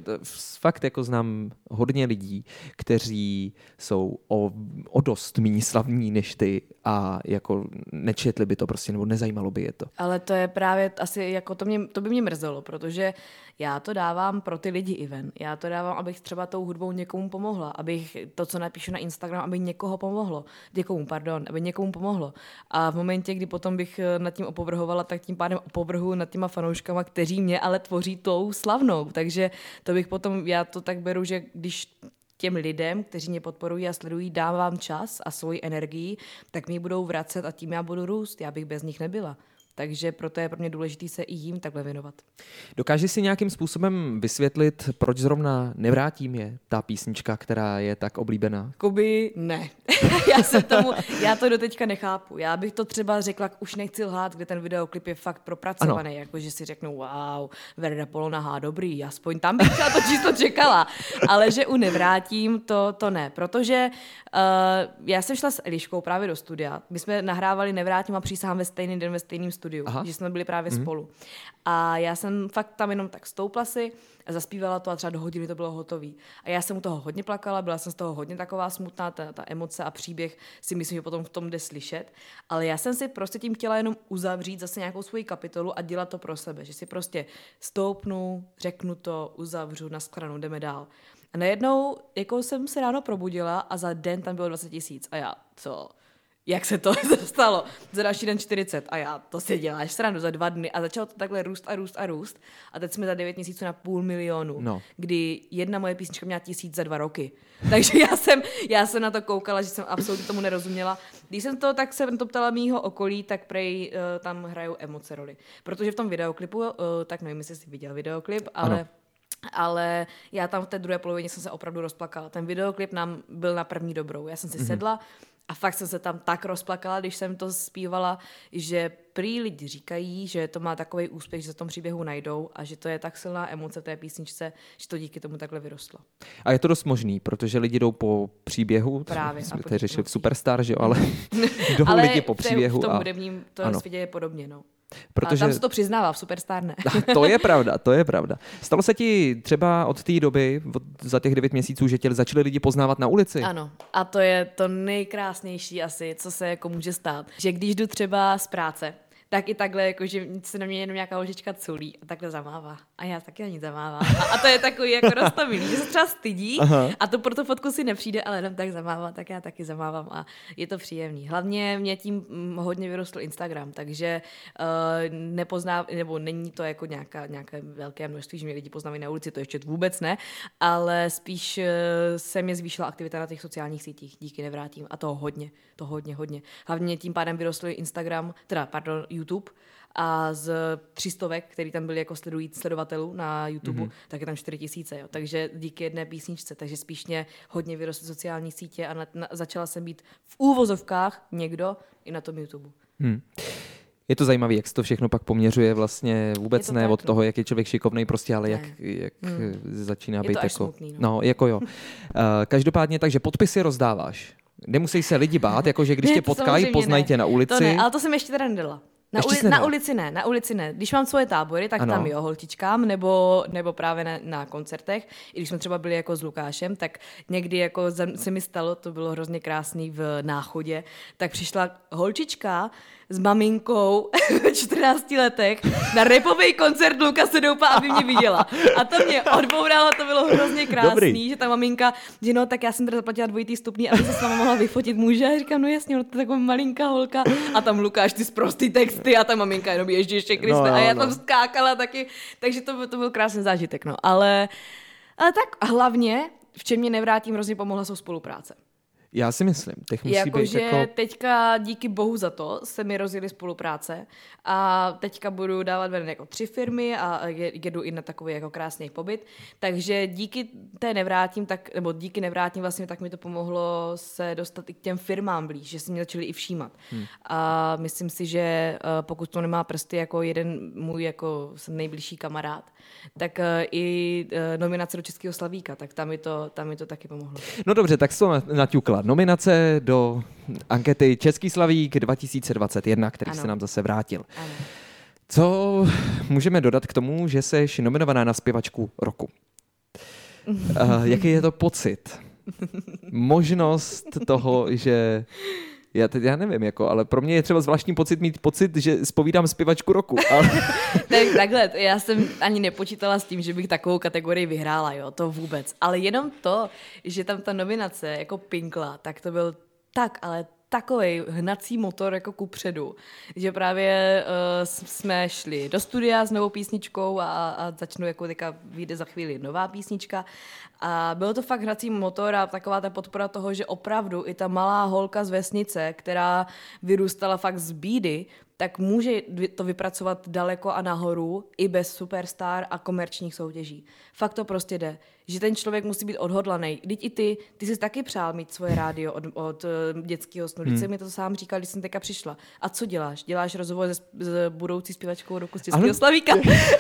fakt jako znám hodně lidí, kteří jsou o, o dost méně slavní než ty a jako nečetli by to prostě, nebo nezajímalo by je to. Ale to je právě asi, jako to, mě, to by mě mrzelo, protože já to dávám pro ty lidi i ven. Já to dávám, abych třeba tou hudbou někomu pomohla, abych to, co napíšu na Instagram, aby někoho pomohlo. Někomu, pardon, aby někomu pomohlo. A v momentě, kdy potom bych eh, nad tím opovrhovala, tak tím pádem opovrhu nad těma fanouškama, kteří mě ale tvoří tou slavnou. Takže to bych potom, já to tak beru, že když těm lidem, kteří mě podporují a sledují, dávám čas a svoji energii, tak mi budou vracet a tím já budu růst. Já bych bez nich nebyla. Takže proto je pro mě důležité se i jim takhle věnovat. Dokáže si nějakým způsobem vysvětlit, proč zrovna Nevrátím je ta písnička, která je tak oblíbená? Koby ne. já, se tomu, já to doteďka nechápu. Já bych to třeba řekla, už nechci lhát, kde ten videoklip je fakt propracovaný, jako že si řeknu, wow, Verda Polona, há, dobrý, aspoň tam bych třeba to číslo čekala. Ale že u Nevrátím, to, to ne, protože uh, já jsem šla s Eliškou právě do studia. My jsme nahrávali Nevrátím a přísahám ve stejný den ve stejném studiu, Aha. že jsme byli právě mm. spolu. A já jsem fakt tam jenom tak stoupla si a zaspívala to a třeba do hodiny to bylo hotové. A já jsem u toho hodně plakala, byla jsem z toho hodně taková smutná, ta, ta emoce a příběh si myslím, že potom v tom jde slyšet. Ale já jsem si prostě tím chtěla jenom uzavřít zase nějakou svoji kapitolu a dělat to pro sebe, že si prostě stoupnu, řeknu to, uzavřu, na sklanu, jdeme dál. A najednou jako jsem se ráno probudila a za den tam bylo 20 tisíc. A já, co? Jak se to stalo. Za další den 40 a já, to si děláš srandu za dva dny a začalo to takhle růst a růst a růst a teď jsme za 9 měsíců na půl milionu, no. kdy jedna moje písnička měla tisíc za dva roky. Takže já jsem, já jsem na to koukala, že jsem absolutně tomu nerozuměla. Když jsem to tak se to ptala mýho okolí, tak prej uh, tam hrajou emoce roli. Protože v tom videoklipu, uh, tak nevím, jestli jsi viděl videoklip, ale ano ale já tam v té druhé polovině jsem se opravdu rozplakala. Ten videoklip nám byl na první dobrou. Já jsem si mm-hmm. sedla, a fakt jsem se tam tak rozplakala, když jsem to zpívala, že prý lidi říkají, že to má takový úspěch, že se v tom příběhu najdou a že to je tak silná emoce v té písničce, že to díky tomu takhle vyrostlo. A je to dost možný, protože lidi jdou po příběhu. Právě. Jsme tady řešili v Superstar, že jo, ale jdou ale lidi po příběhu. v tom hudebním to světě je podobně, no. Protože... A tam se to přiznává, v Superstar ne. to je pravda, to je pravda. Stalo se ti třeba od té doby, od, za těch devět měsíců, že tě začali lidi poznávat na ulici? Ano, a to je to nejkrásnější asi, co se jako může stát. Že když jdu třeba z práce tak i takhle, jako, že se na mě jenom nějaká ložička culí a takhle zamává. A já taky na ní zamávám. A, a to je takový jako roztomilý, že se třeba stydí Aha. a to pro tu fotku si nepřijde, ale jenom tak zamává, tak já taky zamávám a je to příjemný. Hlavně mě tím mm, hodně vyrostl Instagram, takže uh, nepozná, nebo není to jako nějaká, nějaké velké množství, že mě lidi poznávají na ulici, to ještě vůbec ne, ale spíš uh, se mě zvýšila aktivita na těch sociálních sítích, díky nevrátím a to hodně, to hodně, hodně. Hlavně tím pádem vyrostl Instagram, teda pardon, YouTube a z třistovek, který tam byli jako sledují sledovatelů na YouTube, mm-hmm. tak je tam čtyři tisíce. Jo. Takže díky jedné písničce, takže spíš mě hodně vyrostly sociální sítě a na, na, začala jsem být v úvozovkách někdo i na tom YouTube. Hmm. Je to zajímavé, jak se to všechno pak poměřuje vlastně vůbec ne tak, od no. toho, jak je člověk šikovný, prostě, ale ne. jak, jak hmm. začíná je být to jako... Smutný, no. no, jako jo. Uh, každopádně, takže podpisy rozdáváš. Nemusí se lidi bát, jakože když ne, tě potkají, poznají tě na ulici. To ne, ale to jsem ještě teda nedala. Na, uli, na ulici ne, na ulici ne. Když mám svoje tábory, tak Ano. tam jo, holčičkám, nebo, nebo právě na, na koncertech. I když jsme třeba byli jako s Lukášem, tak někdy jako se mi stalo, to bylo hrozně krásný v náchodě, tak přišla holčička s maminkou v 14 letech na repový koncert Lukase Doupa, aby mě viděla. A to mě odbouralo, to bylo hrozně krásný, Dobrý. že ta maminka, že no, tak já jsem teda zaplatila dvojitý stupní, aby se s váma mohla vyfotit muže. A říkám, no jasně, no, to je taková malinká holka. A tam Lukáš, ty prostý texty a ta maminka jenom ježdí ještě Kriste. No, a já no. tam skákala taky, takže to, byl- to byl krásný zážitek, no. Ale, ale tak hlavně, v čem mě nevrátím, hrozně pomohla jsou spolupráce. Já si myslím, těch musí být Jakože jako... teďka díky bohu za to se mi rozjeli spolupráce a teďka budu dávat ven jako tři firmy a je- jedu i na takový jako krásný pobyt. Takže díky té nevrátím, tak, nebo díky nevrátím vlastně, tak mi to pomohlo se dostat i k těm firmám blíž, že si mě začali i všímat. Hmm. A myslím si, že eh, pokud to nemá prsty jako jeden můj jako nejbližší kamarád, tak eh, i eh, nominace do Českého slavíka, tak tam mi to, tam mi to taky pomohlo. No dobře, tak to na- naťukla. Nominace do ankety Český slavík 2021, který Ano. se nám zase vrátil. Ano. Co můžeme dodat k tomu, že jsi nominovaná na zpěvačku roku? Uh, jaký je to pocit? Možnost toho, že já, teď, já nevím, jako, ale pro mě je třeba zvláštní pocit mít pocit, že spovídám zpěvačku roku. Ale, Tak takhle, já jsem ani nepočítala s tím, že bych takovou kategorii vyhrála, jo, to vůbec. Ale jenom to, že tam ta nominace jako pinkla, tak to byl tak, ale takový hnací motor jako ku předu, že právě uh, jsme šli do studia s novou písničkou a, a začnu jako teďka vyjde za chvíli nová písnička. A bylo to fakt hrací motor a taková ta podpora toho, že opravdu i ta malá holka z vesnice, která vyrůstala fakt z bídy, tak může to vypracovat daleko a nahoru i bez superstar a komerčních soutěží. Fakt to prostě jde. Že ten člověk musí být odhodlaný. Teď i ty, ty jsi taky přál mít svoje rádio od, od uh, dětského snu. Teď hmm. mi to sám říkal, když jsem teďka přišla. A co děláš? Děláš rozhovor se, s budoucí zpěvačkou roku z Českého slavíka.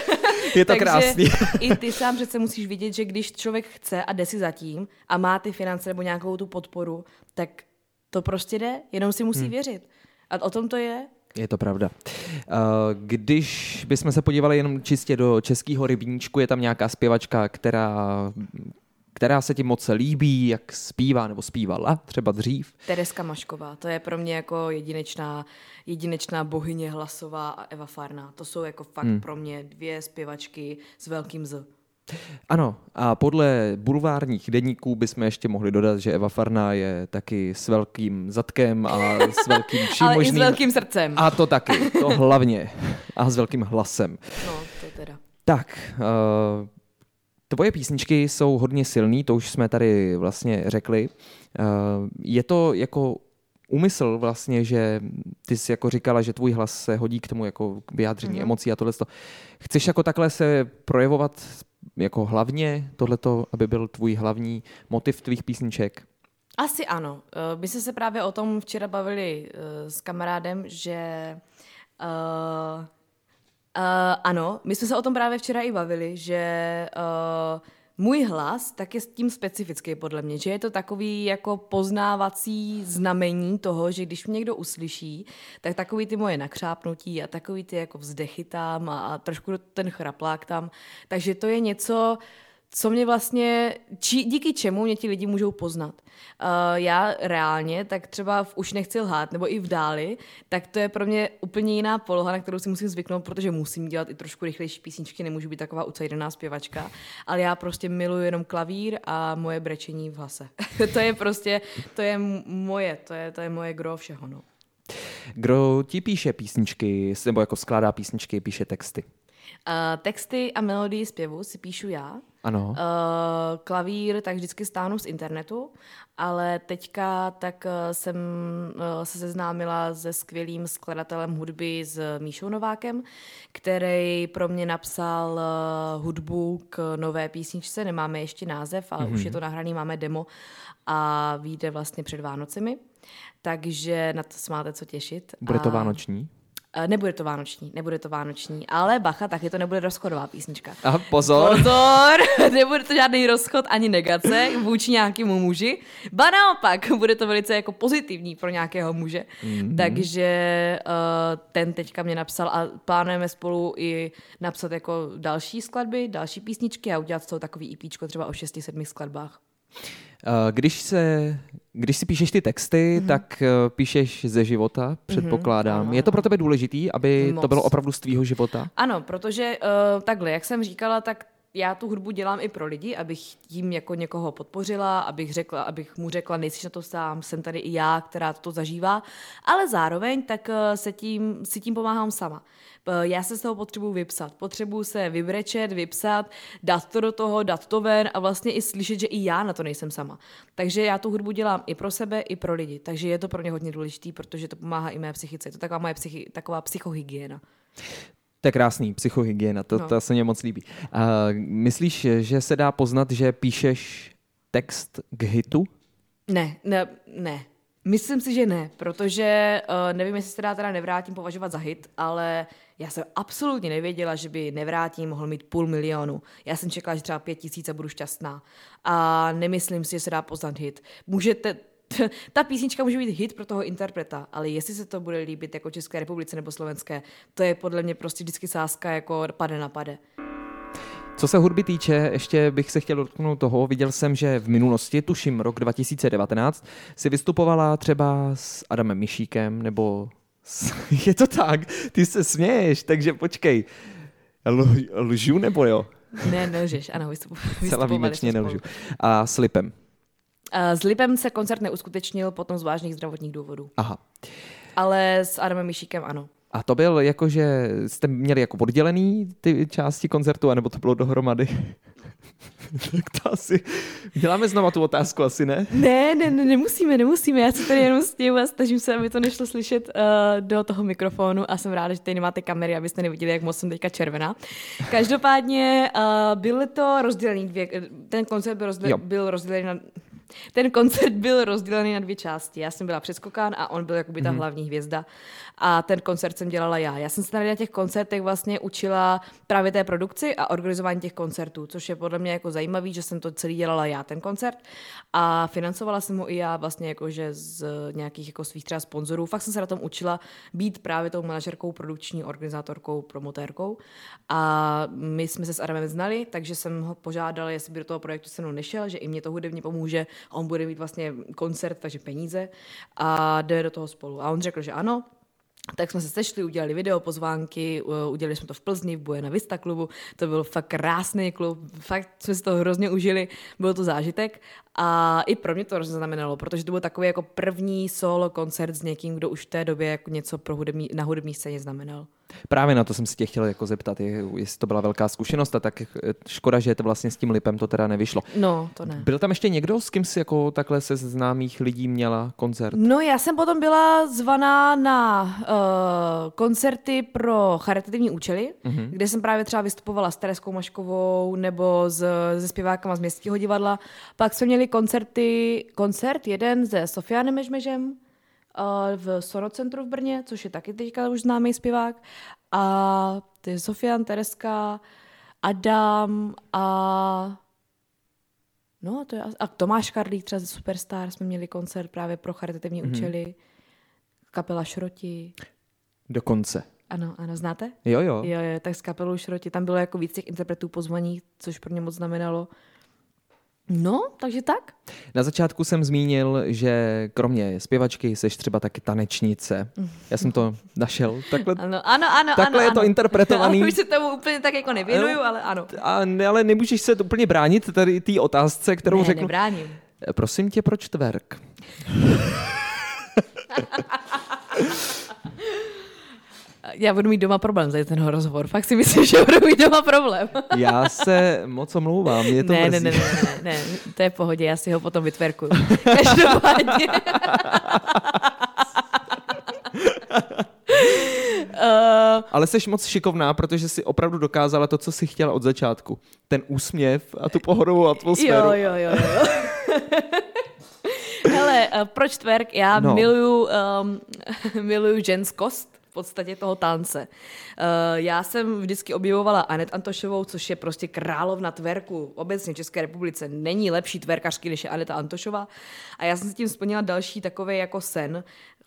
je to krásný. I ty sám přece musíš vidět, že když člověk chce a jde si zatím a má ty finance nebo nějakou tu podporu, tak to prostě jde, jenom si musí hmm. věřit. A o tom to je. Je to pravda. Uh, Když bychom se podívali jenom čistě do českého rybníčku, je tam nějaká zpěvačka, která, která se ti moc líbí, jak zpívá nebo zpívala třeba dřív. Tereska Mašková, to je pro mě jako jedinečná, jedinečná bohyně hlasová a Eva Farná. To jsou jako fakt hmm. pro mě dvě zpěvačky s velkým Z. Ano, a podle bulvárních denníků bychom ještě mohli dodat, že Eva Farná je taky s velkým zadkem a s velkým vším Ale možným. i s velkým srdcem. A to taky, to hlavně. A s velkým hlasem. No, to teda. Tak, uh, tvoje písničky jsou hodně silný, to už jsme tady vlastně řekli. Uh, je to jako úmysl vlastně, že ty jsi jako říkala, že tvůj hlas se hodí k tomu jako k vyjádření mm-hmm. emocí a tohle. Chceš jako takhle se projevovat jako hlavně tohleto, aby byl tvůj hlavní motiv tvých písniček? Asi ano. Eh, My jsme se právě o tom včera bavili eh, s kamarádem, že uh, uh, ano, my jsme se o tom právě včera i bavili, že uh, můj hlas tak je s tím specifický podle mě, že je to takový jako poznávací znamení toho, že když mě někdo uslyší, tak takový ty moje nakřápnutí a takový ty jako vzdechy tam a, a trošku ten chraplák tam. Takže to je něco, co mě vlastně, či, díky čemu mě ti lidi můžou poznat. Uh, já reálně, tak třeba v Už nechci lhát, nebo i v Dáli, tak to je pro mě úplně jiná poloha, na kterou si musím zvyknout, protože musím dělat i trošku rychlejší písničky, nemůžu být taková ucajdená zpěvačka, ale já prostě miluji jenom klavír a moje brečení v hlase. to je prostě, to je moje, to je, to je moje gro všeho, no. Kdo ti píše písničky, nebo jako skládá písničky, píše texty? Uh, texty a melodii zpěvu si píšu já. Ano. Uh, klavír tak vždycky stáhnu z internetu, ale teďka tak uh, jsem uh, se seznámila se skvělým skladatelem hudby s Míšou Novákem, který pro mě napsal uh, hudbu k nové písničce, nemáme ještě název, ale mm-hmm. už je to nahraný, máme demo a vyjde vlastně před Vánocemi, takže na to se máte co těšit. Bude to a... vánoční? Uh, nebude to vánoční, nebude to vánoční, ale bacha, taky to nebude rozchodová písnička. A pozor. Pozor, nebude to žádný rozchod ani negace vůči nějakému muži, ba naopak, bude to velice jako pozitivní pro nějakého muže. Mm-hmm. Takže uh, ten teďka mě napsal a plánujeme spolu i napsat jako další skladby, další písničky a udělat z toho takový EP třeba o 6-7 skladbách. Eh, když, se, když si píšeš ty texty, mm-hmm. tak eh, píšeš ze života, mhm. předpokládám. Mm-hmm. Je to pro tebe důležitý, aby Moc. to bylo opravdu z tvýho života? Ano, protože uh, takhle, jak jsem říkala, tak já tu hudbu dělám i pro lidi, abych tím jako někoho podpořila, abych, řekla, abych mu řekla, nejsi na to sám, jsem tady i já, která to zažívá, ale zároveň tak se tím, si tím pomáhám sama. Já se z toho potřebuji vypsat. Potřebuji se vybrečet, vypsat, dát to do toho, dát to ven a vlastně i slyšet, že i já na to nejsem sama. Takže já tu hudbu dělám i pro sebe, i pro lidi. Takže je to pro ně hodně důležité, protože to pomáhá i mé psychice. Je to taková moje psychi, taková psychohygiena. To je krásný, psychohygiena, to, no. to se mě moc líbí. Uh, myslíš, že se dá poznat, že píšeš text k hitu? Ne, ne, ne. Myslím si, že ne, protože uh, nevím, jestli se dá teda nevrátím považovat za hit, ale já jsem absolutně nevěděla, že by nevrátím mohl mít půl milionu. Já jsem čekala, že třeba pět tisíc a budu šťastná. A nemyslím si, že se dá poznat hit. Můžete, ta písnička může být hit pro toho interpreta, ale jestli se to bude líbit jako České republice nebo slovenské, to je podle mě prostě vždycky sázka jako pade na pade. Co se hudby týče, ještě bych se chtěl dotknout toho, viděl jsem, že v minulosti, tuším rok 2019, si vystupovala třeba s Adamem Mišíkem nebo s... Je to tak, ty se směješ, takže počkej. L- lžu nebo jo? Ne, nelžeš, ano, vystup, Celá výjimečně nelžu. A s Lipem? S Lipem se koncert neuskutečnil potom z vážných zdravotních důvodů. Aha. Ale s Adamem Mišíkem ano. A to byl jako, že jste měli jako oddělený ty části koncertu, anebo to bylo dohromady? tak to asi... Děláme znova tu otázku, asi ne? Ne, ne, ne nemusíme, nemusíme. Já se tady jenom stěhu a snažím se, aby to nešlo slyšet uh, do toho mikrofonu a jsem ráda, že tady nemáte kamery, abyste neviděli, jak moc jsem teďka červená. Každopádně uh, byly to rozdělený dvě, ten koncert byl, rozděl, byl rozdělený na ten koncert byl rozdělený na dvě části. Já jsem byla přeskokán a on byl jakoby ta mm-hmm. hlavní hvězda. A ten koncert jsem dělala já. Já jsem se tady na těch koncertech vlastně učila právě té produkci a organizování těch koncertů, což je podle mě jako zajímavý, že jsem to celý dělala já, ten koncert. A financovala jsem ho i já vlastně jakože z nějakých jako svých třeba sponzorů. Fakt jsem se na tom učila být právě tou manažerkou, produkční organizátorkou, promotérkou. A my jsme se s Adamem znali, takže jsem ho požádala, jestli by do toho projektu se mnou nešel, že i mě to hudebně pomůže, on bude mít vlastně koncert, takže peníze a jde do toho spolu. A on řekl, že ano, tak jsme se sešli, udělali video pozvánky, udělali jsme to v Plzni, v Buena Vista klubu, to byl fakt krásný klub, fakt jsme si to hrozně užili, byl to zážitek a i pro mě to hrozně znamenalo, protože to byl takový jako první solo koncert s někým, kdo už v té době jako něco pro hudební, na hudební scéně znamenal. Právě na to jsem si tě chtěl jako zeptat, jestli to byla velká zkušenost a tak škoda, že to vlastně s tím Lipem to teda nevyšlo. No, to ne. Byl tam ještě někdo, s kým si jako takhle se známých lidí měla koncert? No, já jsem potom byla zvaná na uh, koncerty pro charitativní účely, uh-huh. kde jsem právě třeba vystupovala s Tereskou Maškovou nebo s, se zpěvákama z Městského divadla. Pak jsme měli koncerty, koncert jeden se Sofianem Mežmežem, v Sonocentru v Brně, což je taky teďka už známý zpěvák. A ty Sofian, Tereska, Adam a No, to je, a Tomáš Karlík, třeba ze Superstar, jsme měli koncert právě pro charitativní mm-hmm. účely. Kapela Šroti. Dokonce. Ano, ano, znáte? Jo, jo. Jo, jo, tak s kapelou Šroti. Tam bylo jako víc těch interpretů pozvaných, což pro mě moc znamenalo. No, takže tak. Na začátku jsem zmínil, že kromě zpěvačky jsi třeba taky tanečnice. Já jsem to našel. Takhle, ano, ano, ano. Takhle ano, je to ano. interpretovaný. Už se tomu úplně tak jako nevěnuju, ale ano. A, ale nemůžeš se to úplně bránit tady té otázce, kterou ne, řeknu. nebráním. Prosím tě, proč tverk? Já budu mít doma problém za ten rozhovor. Fakt si myslím, že budu mít doma problém. já se moc omlouvám, je to ne, ne, ne, ne, ne, ne, to je v pohodě, já si ho potom vytverkuju. Každopádně. Uh, Ale jsi moc šikovná, protože jsi opravdu dokázala to, co jsi chtěla od začátku. Ten úsměv a tu pohodovou atmosféru. Jo, jo, jo, jo. Hele, uh, proč twerk? Já no. miluju, um, miluju ženskost v podstatě toho tance. Uh, já jsem vždycky objevovala Anet Antošovou, což je prostě královna tverku. Obecně v České republice není lepší tverkařky, než je Aneta Antošová. A já jsem si tím splnila další takový jako sen,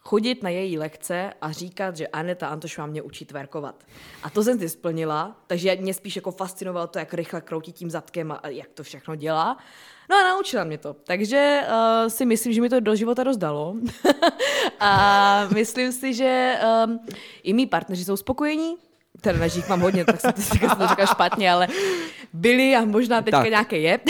chodit na její lekce a říkat, že Aneta Antošová mě učí tverkovat. A to jsem si splnila, takže mě spíš jako fascinovalo to, jak rychle kroutí tím zadkem a jak to všechno dělá. No a naučila mě to. Takže uh, si myslím, že mi to do života rozdalo. a myslím si, že um, i mý partneři jsou spokojení, teda na mám hodně, tak jsem to, jsem to říkal špatně, ale byli a možná teďka tak. nějaké je.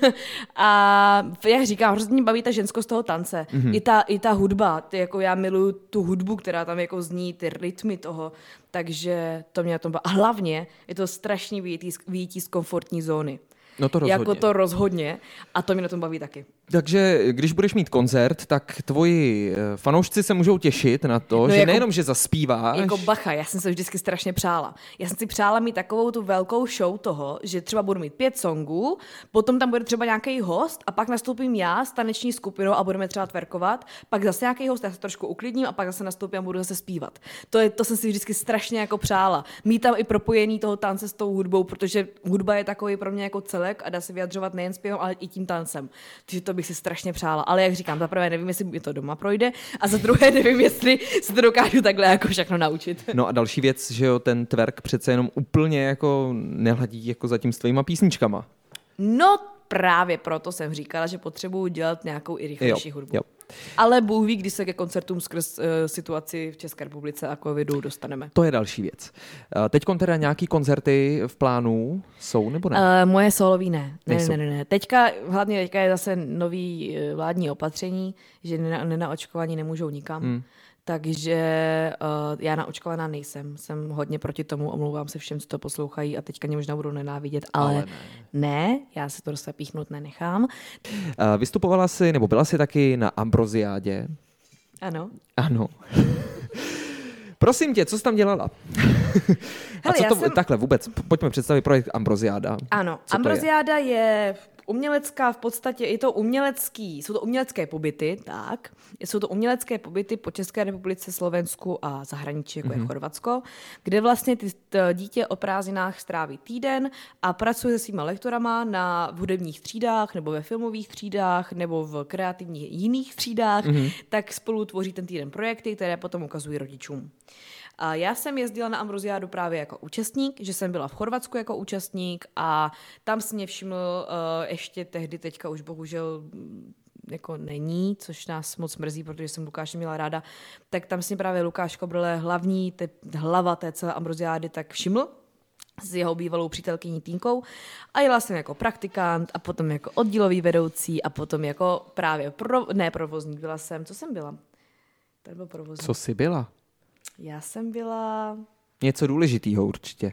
a jak říkám, hrozně mě baví ta ženskost toho tance. Mm-hmm. I, ta, I ta hudba, ty, jako já miluju tu hudbu, která tam jako zní, ty rytmy toho, takže to mě na tom baví. A hlavně je to strašný výjití, výjití z komfortní zóny. No to rozhodně. Jako to rozhodně. A to mě na tom baví taky. Takže když budeš mít koncert, tak tvoji eh, fanoušci se můžou těšit na to, no že jako, nejenom, že zaspíváš. Jako bacha, já jsem se vždycky strašně přála. Já jsem si přála mít takovou tu velkou show toho, že třeba budu mít pět songů, potom tam bude třeba nějaký host a pak nastoupím já s taneční skupinou a budeme třeba tverkovat, pak zase nějaký host, já se trošku uklidním a pak zase nastoupím a budu zase zpívat. To, je, to jsem si vždycky strašně jako přála. Mít tam i propojení toho tance s tou hudbou, protože hudba je takový pro mě jako celek a dá se vyjadřovat nejen zpěvem, ale i tím tancem. Takže to bych si strašně přála. Ale jak říkám, za prvé nevím, jestli mi to doma projde a za druhé nevím, jestli se to dokážu takhle jako všechno naučit. No a další věc, že jo, ten twerk přece jenom úplně jako nehladí jako zatím s tvýma písničkama. No právě proto jsem říkala, že potřebuju dělat nějakou i rychlejší jo, hudbu. Jo. Ale Bůh ví, když se ke koncertům skrz uh, situaci v České republice a covidu dostaneme. To je další věc. Uh, Teď teda nějaký koncerty v plánu jsou nebo ne? Uh, moje solový ne. Ne, ne, ne, ne. Teďka, hlavně teďka je zase nový vládní opatření, že nenaočkovaní nemůžou nikam. Hmm. Takže uh, já naočkovaná nejsem. Jsem hodně proti tomu, omlouvám se všem, co to poslouchají a teďka mě možná budou nenávidět, ale, ale ne. ne, já se to dostat píchnout nenechám. Uh, vystupovala jsi, nebo byla jsi taky na Ambroziádě? Ano. Ano. Prosím tě, co jsi tam dělala? Hele, a co to, jsem... takhle vůbec, pojďme představit projekt Ambroziáda. Ano, co Ambroziáda je? je umělecká v podstatě, je to umělecký, jsou to umělecké pobyty, tak, jsou to umělecké pobyty po České republice, Slovensku a zahraničí, jako mm-hmm. je mhm. Chorvatsko, kde vlastně ty, dítě o prázdninách stráví týden a pracuje se svýma lektorama na hudebních třídách, nebo ve filmových třídách, nebo v kreativních jiných třídách, mm-hmm. tak spolu tvoří ten týden projekty, které potom ukazují rodičům. A já jsem jezdila na Ambroziádu právě jako účastník, že jsem byla v Chorvatsku jako účastník a tam si mě všiml uh, ještě tehdy, teďka už bohužel mm, jako není, což nás moc mrzí, protože jsem Lukáše měla ráda, tak tam si právě Lukáš Kobrle, hlavní te, hlava té celé Ambroziády, tak všiml, s jeho bývalou přítelkyní Týnkou a jela jsem jako praktikant a potom jako oddílový vedoucí a potom jako právě pro, ne provozník, byla jsem, co jsem byla? To byl provozník. Co jsi byla? Já jsem byla... Něco důležitého určitě.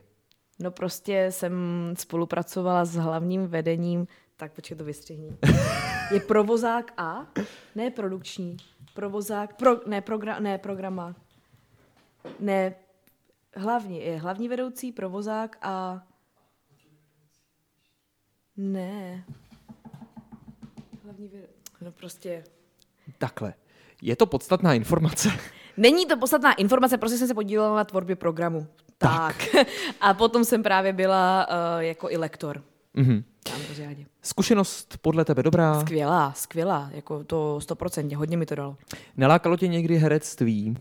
No prostě jsem spolupracovala s hlavním vedením, tak počkej to vystřihni. Je provozák A, ne produkční. Provozák, pro, ne, progra, ne programa. Ne, hlavně, je hlavní vedoucí, provozák a... Ne. Hlavní vedoucí, no prostě... Takhle. Je to podstatná informace. Není to podstatná informace, prostě jsem se podílela na tvorbě programu. Tak. tak. A potom jsem právě byla uh, jako i lektor. Mm-hmm. Zkušenost podle tebe dobrá? Skvělá, skvělá, jako to stoprocentně, hodně mi to dalo. Nelákalo tě někdy herectví?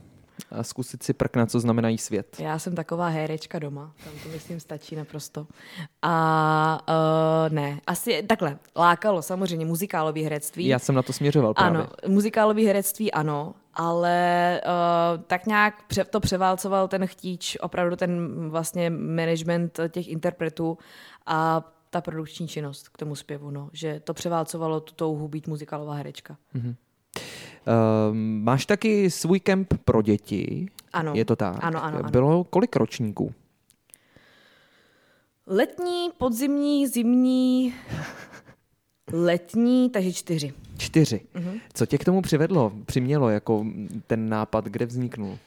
A zkusit si prknat, co znamenají svět. Já jsem taková herečka doma, tam to myslím stačí naprosto. A uh, ne, asi takhle, lákalo samozřejmě muzikálové herectví. Já jsem na to směřoval právě. Ano, muzikálové herectví ano, ale uh, tak nějak to převálcoval ten chtíč, opravdu ten vlastně management těch interpretů a ta produkční činnost k tomu zpěvu, no, že to převálcovalo tu touhu být muzikálová herečka. Mm-hmm. Um, máš taky svůj kemp pro děti. Ano. Je to tak? Ano, ano, ano. Bylo kolik ročníků? Letní, podzimní, zimní, letní, takže čtyři. Čtyři. Uh-huh. Co tě k tomu přivedlo, přimělo jako ten nápad, kde vzniknul?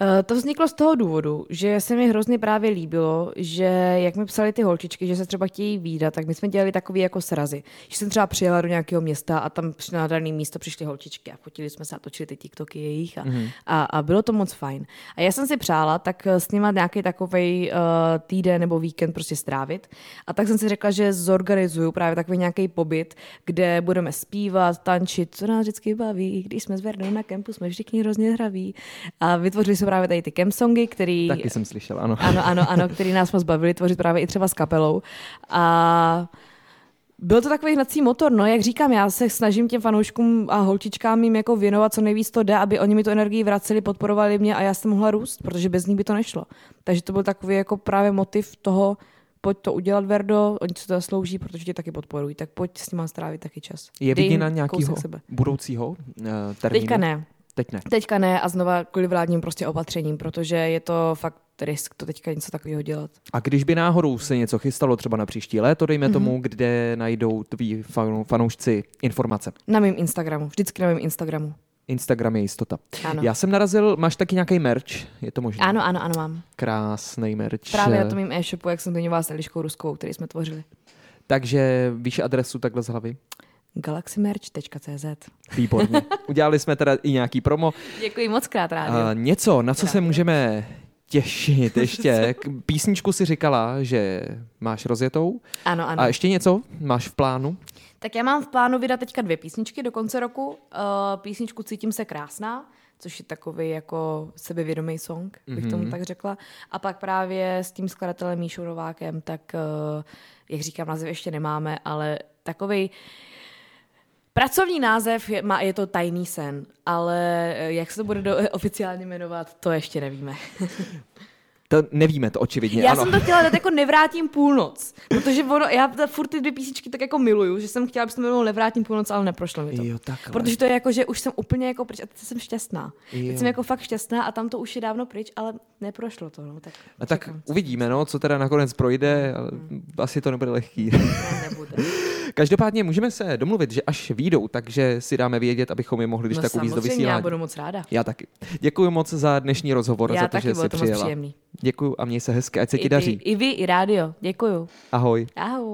Uh, to vzniklo z toho důvodu, že se mi hrozně právě líbilo, že jak mi psali ty holčičky, že se třeba chtějí výdat, tak my jsme dělali takový jako srazy. Že jsem třeba přijela do nějakého města a tam na dané místo přišly holčičky a fotili jsme se a točili ty TikToky jejich a, mm-hmm. a, a bylo to moc fajn. A já jsem si přála tak s nimi nějaký takový uh, týden nebo víkend prostě strávit. A tak jsem si řekla, že zorganizuju právě takový nějaký pobyt, kde budeme zpívat, tančit, co nás vždycky baví. Když jsme s na kempu, jsme všichni hrozně hraví. A vytvořili jsme právě tady ty camp songy, který... Taky jsem slyšel, ano. Ano, ano, ano, který nás moc bavili tvořit právě i třeba s kapelou. A byl to takový hnací motor, no, jak říkám, já se snažím těm fanouškům a holčičkám jim jako věnovat co nejvíc to jde, aby oni mi tu energii vraceli, podporovali mě a já jsem mohla růst, protože bez ní by to nešlo. Takže to byl takový jako právě motiv toho, pojď to udělat, Verdo, oni se to zaslouží, protože tě taky podporují, tak pojď s nimi strávit taky čas. Je viděna nějakého budoucího uh, termínu? Teďka ne. Teď ne. Teďka ne a znova kvůli vládním prostě opatřením, protože je to fakt risk to teďka něco takového dělat. A když by náhodou se něco chystalo třeba na příští léto, dejme mm-hmm. tomu, kde najdou tví fanoušci informace? Na mém Instagramu, vždycky na mém Instagramu. Instagram je jistota. Ano. Já jsem narazil, máš taky nějaký merch, je to možné? Ano, ano, ano, mám. Krásný merch. Právě na tom mým e-shopu, jak jsem zmiňovala s Eliškou Ruskovou, který jsme tvořili. Takže víš adresu takhle z hlavy? galaxymerch.cz Výborně. Udělali jsme teda i nějaký promo. Děkuji moc krát, rádio. Uh, něco, na co rádio. se můžeme těšit ještě. Písničku si říkala, že máš rozjetou. Ano, ano. A ještě něco máš v plánu? Tak já mám v plánu vydat teďka dvě písničky do konce roku. Uh, písničku Cítím se krásná, což je takový jako sebevědomý song, bych mm-hmm. tomu tak řekla. A pak právě s tím skladatelem Míšou Novákem, tak uh, jak říkám, název ještě nemáme, ale takový Pracovní název je, má, je to Tajný sen, ale eh, jak se to bude do, oficiálně jmenovat, to ještě nevíme. To nevíme, to očividně. Já ano. jsem to chtěla dát jako Nevrátím půlnoc, protože ono, já furt ty dvě písničky tak jako miluju, že jsem chtěla, aby se to Nevrátím půlnoc, ale neprošlo mi to. Jo, takhle. Protože to je jako, že už jsem úplně jako pryč a teď jsem šťastná. Jo. Teď jsem jako fakt šťastná a tam to už je dávno pryč, ale neprošlo to. No, tak a tak uvidíme, no, co teda nakonec projde, ale hmm. asi to nebude lehký. Ne, nebude. Každopádně můžeme se domluvit, že až výjdou, takže si dáme vědět, abychom je mohli když no, tak uvízt do vysílání. Já budu moc ráda. Já taky. Děkuji moc za dnešní rozhovor, já za to, taky, že jsi to přijela. Příjemný. Děkuji a měj se hezky, ať se I ti daří. I vy, i rádio. Děkuju. Ahoj. Ahoj.